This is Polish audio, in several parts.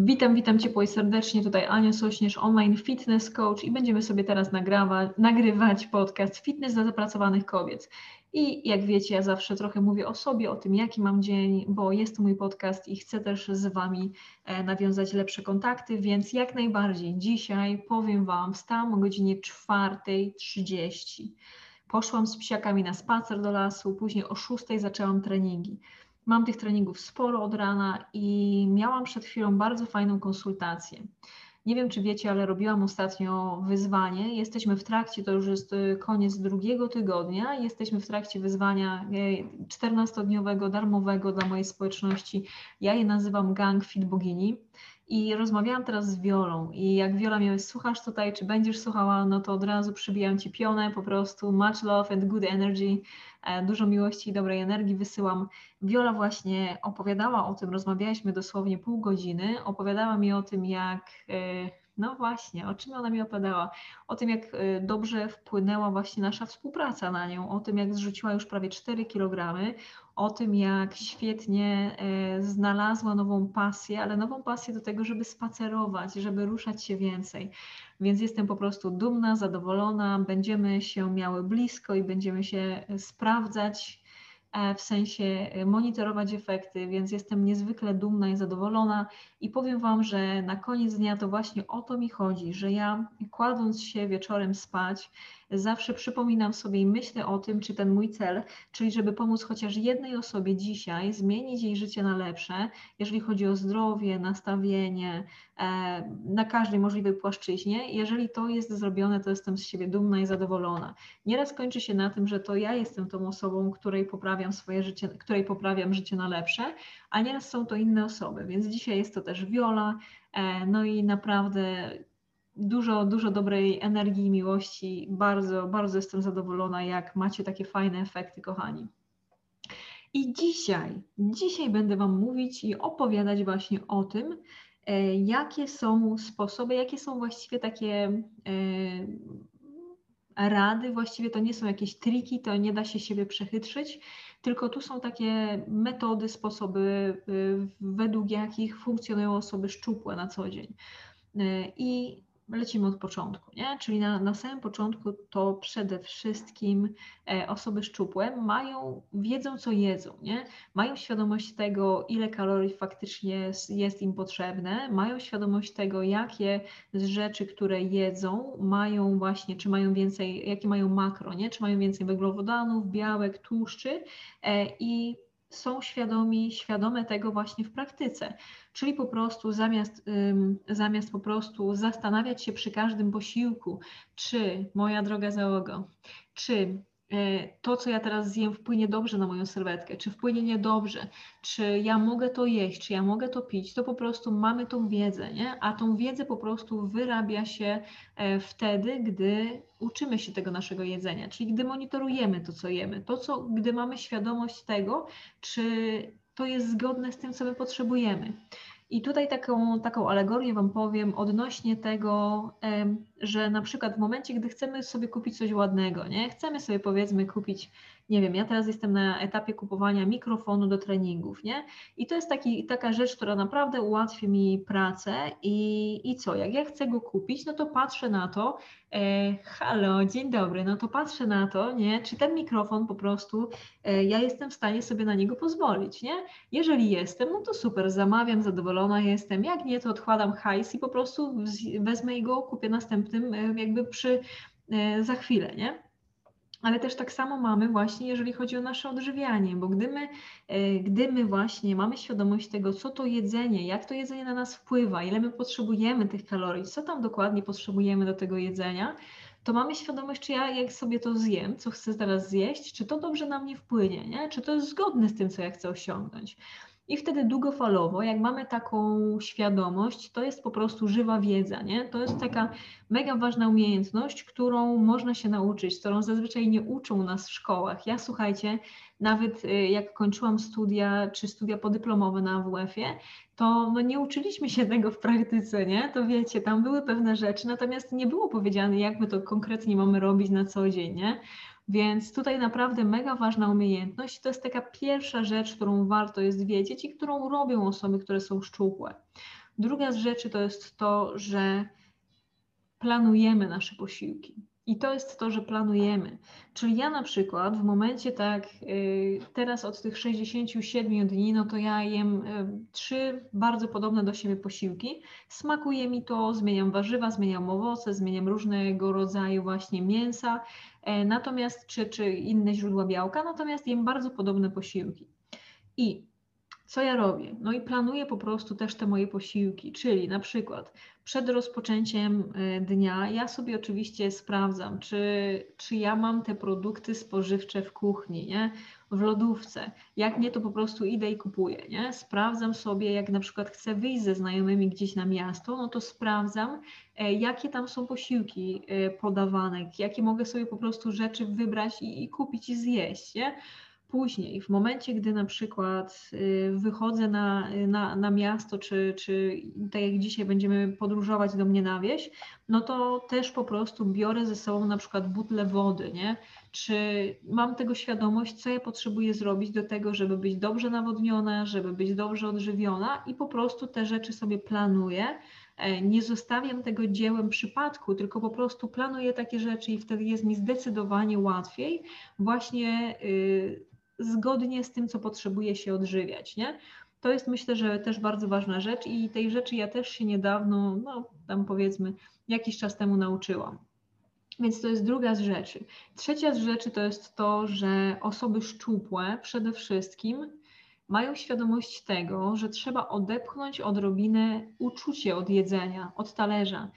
Witam, witam Ciepło i serdecznie. Tutaj Ania Sośnierz, online fitness coach i będziemy sobie teraz nagrawa, nagrywać podcast Fitness dla zapracowanych kobiet. I jak wiecie, ja zawsze trochę mówię o sobie, o tym, jaki mam dzień, bo jest to mój podcast i chcę też z Wami e, nawiązać lepsze kontakty, więc jak najbardziej dzisiaj powiem Wam, wstałam o godzinie 4.30. Poszłam z psiakami na spacer do lasu, później o 6 zaczęłam treningi. Mam tych treningów sporo od rana i miałam przed chwilą bardzo fajną konsultację. Nie wiem, czy wiecie, ale robiłam ostatnio wyzwanie. Jesteśmy w trakcie, to już jest y, koniec drugiego tygodnia. Jesteśmy w trakcie wyzwania 14-dniowego, y, darmowego dla mojej społeczności. Ja je nazywam Gang Fit Bogini. I rozmawiałam teraz z Wiolą. I jak Wiola mnie słuchasz tutaj, czy będziesz słuchała, no to od razu przybijam Ci pionę, po prostu much love and good energy, e, dużo miłości i dobrej energii wysyłam. Wiola właśnie opowiadała o tym, rozmawialiśmy dosłownie pół godziny, opowiadała mi o tym, jak e, no właśnie, o czym ona mi opowiadała? O tym, jak y, dobrze wpłynęła właśnie nasza współpraca na nią, o tym, jak zrzuciła już prawie 4 kg, o tym, jak świetnie e, znalazła nową pasję, ale nową pasję do tego, żeby spacerować, żeby ruszać się więcej. Więc jestem po prostu dumna, zadowolona, będziemy się miały blisko i będziemy się e, sprawdzać w sensie e, monitorować efekty, więc jestem niezwykle dumna i zadowolona i powiem Wam, że na koniec dnia to właśnie o to mi chodzi, że ja kładąc się wieczorem spać, zawsze przypominam sobie i myślę o tym, czy ten mój cel, czyli żeby pomóc chociaż jednej osobie dzisiaj zmienić jej życie na lepsze, jeżeli chodzi o zdrowie, nastawienie, e, na każdej możliwej płaszczyźnie. Jeżeli to jest zrobione, to jestem z siebie dumna i zadowolona. Nieraz kończy się na tym, że to ja jestem tą osobą, której poprawiam swoje życie, której poprawiam życie na lepsze, a nieraz są to inne osoby, więc dzisiaj jest to też Viola, e, no i naprawdę dużo, dużo dobrej energii i miłości. Bardzo, bardzo jestem zadowolona, jak macie takie fajne efekty, kochani. I dzisiaj, dzisiaj będę Wam mówić i opowiadać właśnie o tym, e, jakie są sposoby, jakie są właściwie takie e, rady, właściwie to nie są jakieś triki, to nie da się siebie przechytrzyć, tylko tu są takie metody, sposoby, e, według jakich funkcjonują osoby szczupłe na co dzień. I lecimy od początku, nie? Czyli na, na samym początku to przede wszystkim e, osoby szczupłe mają, wiedzą co jedzą, nie? Mają świadomość tego, ile kalorii faktycznie jest im potrzebne, mają świadomość tego, jakie z rzeczy, które jedzą, mają właśnie, czy mają więcej, jakie mają makro, nie? Czy mają więcej węglowodanów, białek, tłuszczy e, i są świadomi, świadome tego właśnie w praktyce. Czyli po prostu zamiast, zamiast po prostu zastanawiać się przy każdym posiłku, czy moja droga załoga, czy to, co ja teraz zjem, wpłynie dobrze na moją sylwetkę, czy wpłynie niedobrze, czy ja mogę to jeść, czy ja mogę to pić, to po prostu mamy tą wiedzę, nie? a tą wiedzę po prostu wyrabia się e, wtedy, gdy uczymy się tego naszego jedzenia, czyli gdy monitorujemy to, co jemy, to, co, gdy mamy świadomość tego, czy to jest zgodne z tym, co my potrzebujemy. I tutaj taką, taką alegorię Wam powiem odnośnie tego, że na przykład w momencie, gdy chcemy sobie kupić coś ładnego, nie? Chcemy sobie powiedzmy kupić, nie wiem, ja teraz jestem na etapie kupowania mikrofonu do treningów, nie? I to jest taki, taka rzecz, która naprawdę ułatwi mi pracę i, i co, jak ja chcę go kupić, no to patrzę na to, e, halo, dzień dobry, no to patrzę na to, nie? Czy ten mikrofon po prostu, e, ja jestem w stanie sobie na niego pozwolić, nie? Jeżeli jestem, no to super, zamawiam, zadowolona jestem, jak nie, to odkładam hajs i po prostu wezmę i go kupię następnym, e, jakby przy, e, za chwilę, nie? Ale też tak samo mamy właśnie, jeżeli chodzi o nasze odżywianie, bo gdy my, e, gdy my właśnie mamy świadomość tego, co to jedzenie, jak to jedzenie na nas wpływa, ile my potrzebujemy tych kalorii, co tam dokładnie potrzebujemy do tego jedzenia, to mamy świadomość, czy ja jak sobie to zjem, co chcę teraz zjeść, czy to dobrze na mnie wpłynie, nie? czy to jest zgodne z tym, co ja chcę osiągnąć. I wtedy długofalowo, jak mamy taką świadomość, to jest po prostu żywa wiedza, nie? To jest taka mega ważna umiejętność, którą można się nauczyć, którą zazwyczaj nie uczą nas w szkołach. Ja słuchajcie, nawet y, jak kończyłam studia, czy studia podyplomowe na AWF-ie, to no nie uczyliśmy się tego w praktyce, nie? To wiecie, tam były pewne rzeczy, natomiast nie było powiedziane, jak my to konkretnie mamy robić na co dzień, nie? Więc tutaj naprawdę mega ważna umiejętność. To jest taka pierwsza rzecz, którą warto jest wiedzieć i którą robią osoby, które są szczupłe. Druga z rzeczy to jest to, że planujemy nasze posiłki. I to jest to, że planujemy. Czyli ja na przykład w momencie tak, y, teraz od tych 67 dni, no to ja jem y, trzy bardzo podobne do siebie posiłki. Smakuje mi to, zmieniam warzywa, zmieniam owoce, zmieniam różnego rodzaju właśnie mięsa, e, natomiast czy, czy inne źródła białka, natomiast jem bardzo podobne posiłki. I co ja robię? No i planuję po prostu też te moje posiłki, czyli na przykład przed rozpoczęciem e, dnia ja sobie oczywiście sprawdzam, czy, czy ja mam te produkty spożywcze w kuchni, nie? w lodówce. Jak nie, to po prostu idę i kupuję. Nie? Sprawdzam sobie, jak na przykład chcę wyjść ze znajomymi gdzieś na miasto, no to sprawdzam, e, jakie tam są posiłki e, podawane, jakie mogę sobie po prostu rzeczy wybrać i, i kupić i zjeść. Nie? Później, w momencie, gdy na przykład y, wychodzę na, na, na miasto, czy, czy tak jak dzisiaj będziemy podróżować do mnie na wieś, no to też po prostu biorę ze sobą na przykład butlę wody, nie? Czy mam tego świadomość, co ja potrzebuję zrobić do tego, żeby być dobrze nawodniona, żeby być dobrze odżywiona i po prostu te rzeczy sobie planuję. E, nie zostawiam tego dziełem przypadku, tylko po prostu planuję takie rzeczy i wtedy jest mi zdecydowanie łatwiej właśnie y, zgodnie z tym, co potrzebuje się odżywiać, nie? To jest myślę, że też bardzo ważna rzecz i tej rzeczy ja też się niedawno, no tam powiedzmy jakiś czas temu nauczyłam. Więc to jest druga z rzeczy. Trzecia z rzeczy to jest to, że osoby szczupłe przede wszystkim mają świadomość tego, że trzeba odepchnąć odrobinę uczucie od jedzenia, od talerza.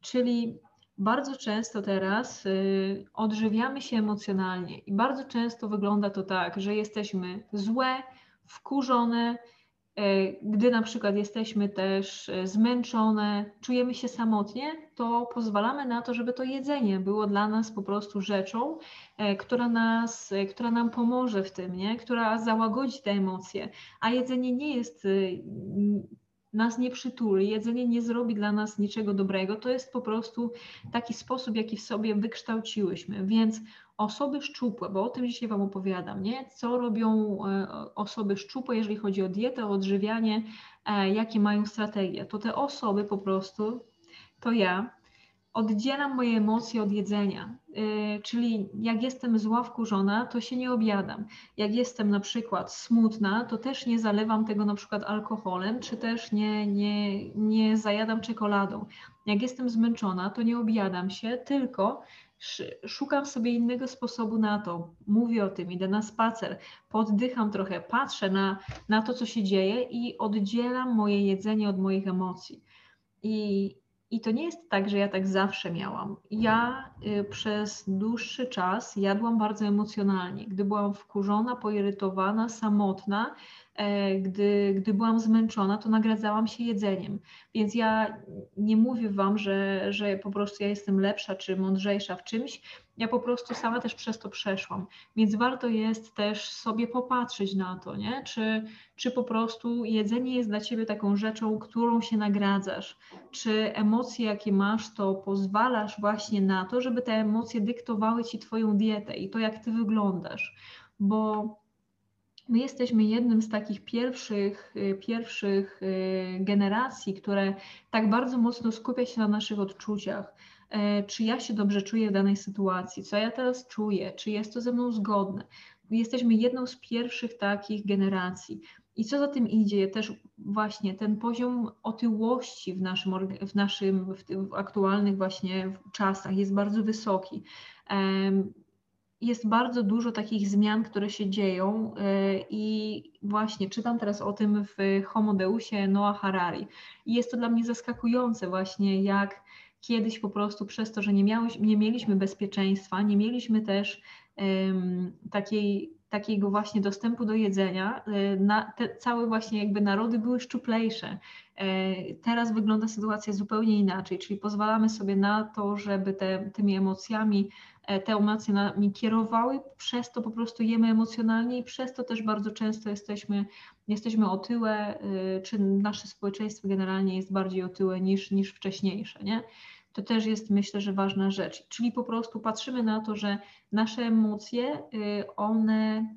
Czyli bardzo często teraz y, odżywiamy się emocjonalnie i bardzo często wygląda to tak, że jesteśmy złe, wkurzone, y, gdy na przykład jesteśmy też y, zmęczone, czujemy się samotnie, to pozwalamy na to, żeby to jedzenie było dla nas po prostu rzeczą, która, nas, która nam pomoże w tym, nie? która załagodzi te emocje. A jedzenie nie jest nas nie przytuli, jedzenie nie zrobi dla nas niczego dobrego. To jest po prostu taki sposób, jaki w sobie wykształciłyśmy. Więc osoby szczupłe, bo o tym dzisiaj Wam opowiadam, nie? Co robią e, osoby szczupłe, jeżeli chodzi o dietę, o odżywianie, e, jakie mają strategie. To te osoby po prostu, to ja, oddzielam moje emocje od jedzenia. Yy, czyli jak jestem zła, wkurzona, to się nie obiadam. Jak jestem na przykład smutna, to też nie zalewam tego na przykład alkoholem, czy też nie, nie, nie zajadam czekoladą. Jak jestem zmęczona, to nie obiadam się, tylko szukam sobie innego sposobu na to. Mówię o tym, idę na spacer, poddycham trochę, patrzę na, na to, co się dzieje i oddzielam moje jedzenie od moich emocji. I, i to nie jest tak, że ja tak zawsze miałam. Ja y, przez dłuższy czas jadłam bardzo emocjonalnie. Gdy byłam wkurzona, poirytowana, samotna, gdy, gdy byłam zmęczona, to nagradzałam się jedzeniem. Więc ja nie mówię Wam, że, że po prostu ja jestem lepsza czy mądrzejsza w czymś. Ja po prostu sama też przez to przeszłam. Więc warto jest też sobie popatrzeć na to, nie? Czy, czy po prostu jedzenie jest dla Ciebie taką rzeczą, którą się nagradzasz? Czy emocje, jakie masz, to pozwalasz właśnie na to, żeby te emocje dyktowały Ci Twoją dietę i to, jak Ty wyglądasz? Bo my jesteśmy jednym z takich pierwszych, y, pierwszych y, generacji, które tak bardzo mocno skupia się na naszych odczuciach. E, czy ja się dobrze czuję w danej sytuacji, co ja teraz czuję, czy jest to ze mną zgodne. Jesteśmy jedną z pierwszych takich generacji. I co za tym idzie, też właśnie ten poziom otyłości w naszym, w naszym w, aktualnych właśnie czasach jest bardzo wysoki jest bardzo dużo takich zmian, które się dzieją e, i właśnie czytam teraz o tym w Homodeusie Noah Harari. I jest to dla mnie zaskakujące właśnie, jak kiedyś po prostu przez to, że nie, miałeś, nie mieliśmy bezpieczeństwa, nie mieliśmy też um, takiej, takiego właśnie dostępu do jedzenia, e, na, te całe właśnie jakby narody były szczuplejsze. E, teraz wygląda sytuacja zupełnie inaczej, czyli pozwalamy sobie na to, żeby te, tymi emocjami te emocje nami kierowały, przez to po prostu jemy emocjonalnie i przez to też bardzo często jesteśmy, jesteśmy otyłe, y, czy nasze społeczeństwo generalnie jest bardziej otyłe niż, niż wcześniejsze, nie? To też jest myślę, że ważna rzecz. Czyli po prostu patrzymy na to, że nasze emocje, y, one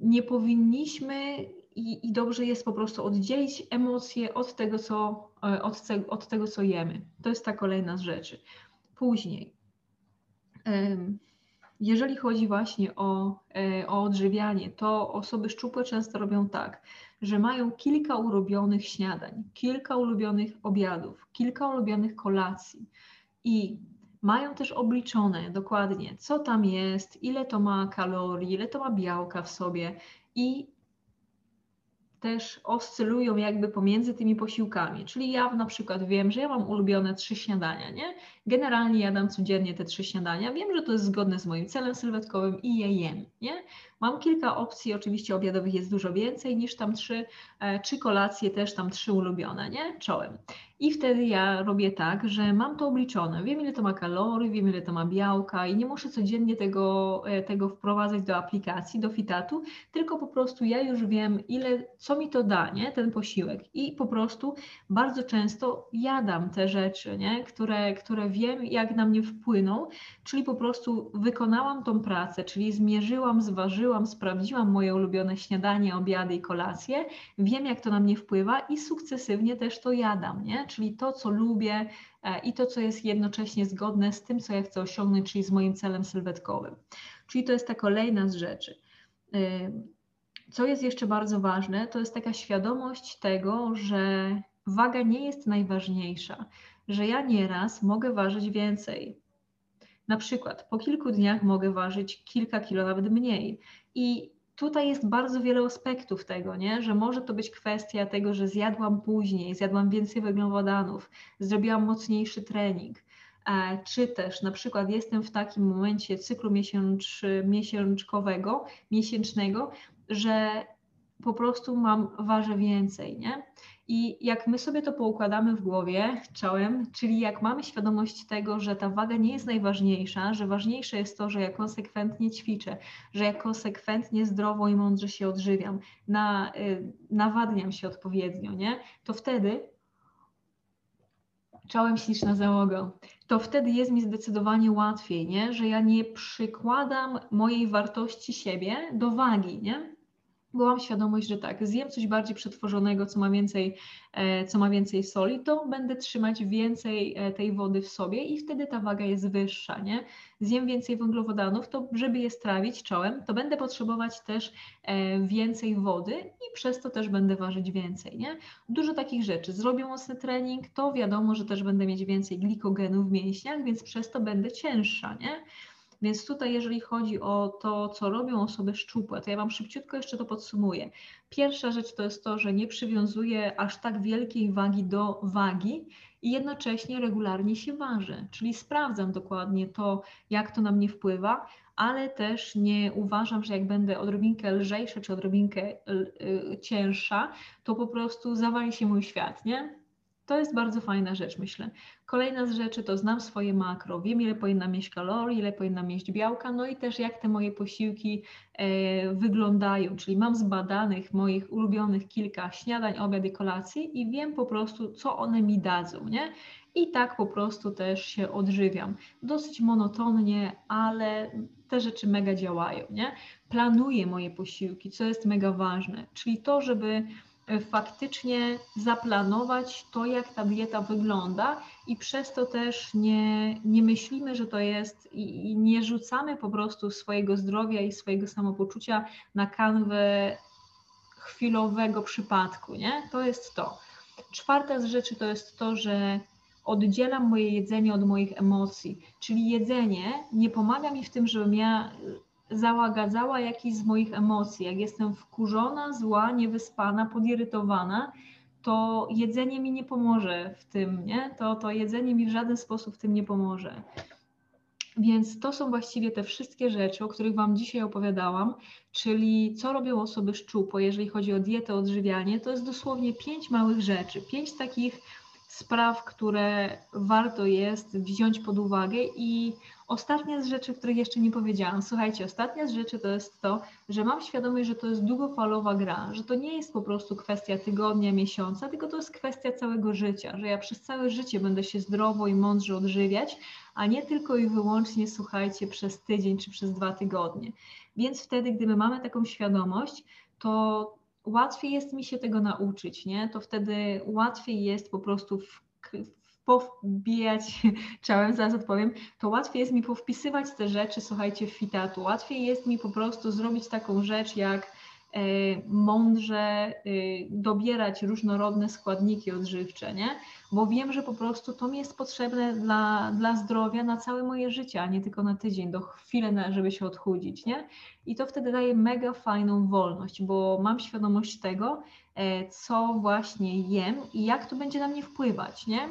nie powinniśmy i, i, dobrze jest po prostu oddzielić emocje od tego, co, e, od, od tego, co jemy. To jest ta kolejna z rzeczy. Później, jeżeli chodzi właśnie o, e, o odżywianie, to osoby szczupłe często robią tak, że mają kilka ulubionych śniadań, kilka ulubionych obiadów, kilka ulubionych kolacji i mają też obliczone dokładnie, co tam jest, ile to ma kalorii, ile to ma białka w sobie i też oscylują jakby pomiędzy tymi posiłkami. Czyli ja na przykład wiem, że ja mam ulubione trzy śniadania, nie? Generalnie jadam codziennie te trzy śniadania. Wiem, że to jest zgodne z moim celem sylwetkowym i je jem, nie? Mam kilka opcji, oczywiście obiadowych jest dużo więcej niż tam trzy, e, czy kolacje też tam trzy ulubione, nie? Czołem. I wtedy ja robię tak, że mam to obliczone. Wiem, ile to ma kalorii, wiem, ile to ma białka i nie muszę codziennie tego, e, tego wprowadzać do aplikacji, do fitatu, tylko po prostu ja już wiem, ile, co mi to da, nie? Ten posiłek. I po prostu bardzo często jadam te rzeczy, nie? Które, które wiem, jak na mnie wpłyną, czyli po prostu wykonałam tą pracę, czyli zmierzyłam, zważyłam, sprawdziłam moje ulubione śniadanie, obiady i kolacje, wiem, jak to na mnie wpływa i sukcesywnie też to jadam, nie? czyli to, co lubię e, i to, co jest jednocześnie zgodne z tym, co ja chcę osiągnąć, czyli z moim celem sylwetkowym. Czyli to jest ta kolejna z rzeczy. E, co jest jeszcze bardzo ważne, to jest taka świadomość tego, że waga nie jest najważniejsza, że ja nieraz mogę ważyć więcej. Na przykład po kilku dniach mogę ważyć kilka kilo, nawet mniej. I tutaj jest bardzo wiele aspektów tego, nie? że może to być kwestia tego, że zjadłam później, zjadłam więcej węglowodanów, zrobiłam mocniejszy trening, e, czy też na przykład jestem w takim momencie cyklu miesięcz, miesięczkowego, miesięcznego, że po prostu mam, ważę więcej, nie? I jak my sobie to poukładamy w głowie czołem, czyli jak mamy świadomość tego, że ta waga nie jest najważniejsza, że ważniejsze jest to, że ja konsekwentnie ćwiczę, że ja konsekwentnie zdrowo i mądrze się odżywiam, na, y, nawadniam się odpowiednio, nie? To wtedy czołem śliczna załoga, to wtedy jest mi zdecydowanie łatwiej, nie? że ja nie przykładam mojej wartości siebie do wagi, nie? Bo mam świadomość, że tak, zjem coś bardziej przetworzonego, co ma więcej, e, co ma więcej soli, to będę trzymać więcej e, tej wody w sobie i wtedy ta waga jest wyższa, nie? Zjem więcej węglowodanów, to żeby je strawić czołem, to będę potrzebować też e, więcej wody i przez to też będę ważyć więcej, nie? Dużo takich rzeczy. Zrobię mocny trening, to wiadomo, że też będę mieć więcej glikogenu w mięśniach, więc przez to będę cięższa, nie? Więc tutaj, jeżeli chodzi o to, co robią osoby szczupłe, to ja Wam szybciutko jeszcze to podsumuję. Pierwsza rzecz to jest to, że nie przywiązuję aż tak wielkiej wagi do wagi i jednocześnie regularnie się ważę, czyli sprawdzam dokładnie to, jak to na mnie wpływa, ale też nie uważam, że jak będę odrobinkę lżejsza czy odrobinkę y, cięższa, to po prostu zawali się mój świat, nie? To jest bardzo fajna rzecz, myślę. Kolejna z rzeczy to znam swoje makro, wiem ile powinna mieć kalorii, ile powinna mieć białka, no i też jak te moje posiłki e, wyglądają, czyli mam zbadanych moich ulubionych kilka śniadań, obiad i kolacji i wiem po prostu, co one mi dadzą, nie? I tak po prostu też się odżywiam. Dosyć monotonnie, ale te rzeczy mega działają, nie? Planuję moje posiłki, co jest mega ważne, czyli to, żeby faktycznie zaplanować to, jak ta dieta wygląda i przez to też nie, nie myślimy, że to jest i, i nie rzucamy po prostu swojego zdrowia i swojego samopoczucia na kanwę chwilowego przypadku, nie? To jest to. Czwarta z rzeczy to jest to, że oddzielam moje jedzenie od moich emocji, czyli jedzenie nie pomaga mi w tym, żebym ja załagadzała jakieś z moich emocji. Jak jestem wkurzona, zła, niewyspana, podirytowana, to jedzenie mi nie pomoże w tym, nie? To, to jedzenie mi w żaden sposób w tym nie pomoże. Więc to są właściwie te wszystkie rzeczy, o których Wam dzisiaj opowiadałam, czyli co robią osoby szczupłe, jeżeli chodzi o dietę, odżywianie. To jest dosłownie pięć małych rzeczy, pięć takich spraw, które warto jest wziąć pod uwagę i Ostatnia z rzeczy, których jeszcze nie powiedziałam. Słuchajcie, ostatnia z rzeczy to jest to, że mam świadomość, że to jest długofalowa gra, że to nie jest po prostu kwestia tygodnia, miesiąca, tylko to jest kwestia całego życia, że ja przez całe życie będę się zdrowo i mądrze odżywiać, a nie tylko i wyłącznie, słuchajcie, przez tydzień czy przez dwa tygodnie. Więc wtedy, gdy my mamy taką świadomość, to łatwiej jest mi się tego nauczyć, nie? To wtedy łatwiej jest po prostu w powbijać ciałem, zaraz odpowiem, to łatwiej jest mi powpisywać te rzeczy, słuchajcie, w fitatu. Łatwiej jest mi po prostu zrobić taką rzecz jak e, mądrze e, dobierać różnorodne składniki odżywcze, nie? Bo wiem, że po prostu to mi jest potrzebne dla, dla zdrowia na całe moje życie, a nie tylko na tydzień, do chwili, żeby się odchudzić, nie? I to wtedy daje mega fajną wolność, bo mam świadomość tego, e, co właśnie jem i jak to będzie na mnie wpływać, nie?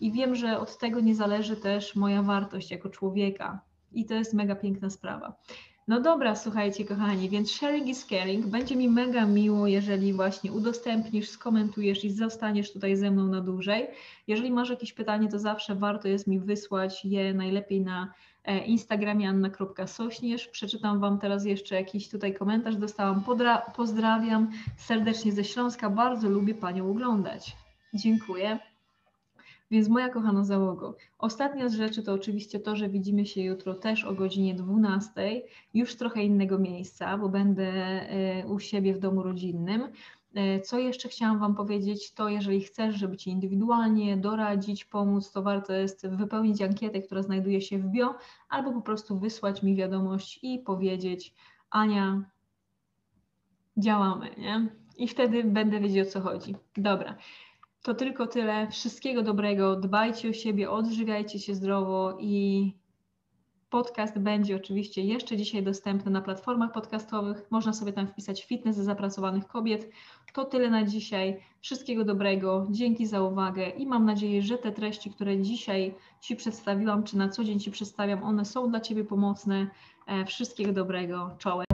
I wiem, że od tego nie zależy też moja wartość jako człowieka. I to jest mega piękna sprawa. No dobra, słuchajcie, kochani, więc sharing is caring. Będzie mi mega miło, jeżeli właśnie udostępnisz, skomentujesz i zostaniesz tutaj ze mną na dłużej. Jeżeli masz jakieś pytanie, to zawsze warto jest mi wysłać je najlepiej na e, Instagramie anna.sośnierz. Przeczytam Wam teraz jeszcze jakiś tutaj komentarz. Dostałam pozdrawiam serdecznie ze Śląska. Bardzo lubię Panią oglądać. Dziękuję. Więc moja kochana załogo, ostatnia z rzeczy to oczywiście to, że widzimy się jutro też o godzinie 12, już trochę innego miejsca, bo będę e, u siebie w domu rodzinnym. E, co jeszcze chciałam Wam powiedzieć, to jeżeli chcesz, żeby Ci indywidualnie doradzić, pomóc, to warto jest wypełnić ankietę, która znajduje się w bio, albo po prostu wysłać mi wiadomość i powiedzieć, Ania, działamy, nie? I wtedy będę wiedzieć o co chodzi. Dobra. To tylko tyle. Wszystkiego dobrego. Dbajcie o siebie, odżywiajcie się zdrowo i podcast będzie oczywiście jeszcze dzisiaj dostępny na platformach podcastowych. Można sobie tam wpisać fitness zapracowanych kobiet. To tyle na dzisiaj. Wszystkiego dobrego. Dzięki za uwagę i mam nadzieję, że te treści, które dzisiaj Ci przedstawiłam, czy na co dzień Ci przedstawiam, one są dla Ciebie pomocne. E, wszystkiego dobrego. Czołem.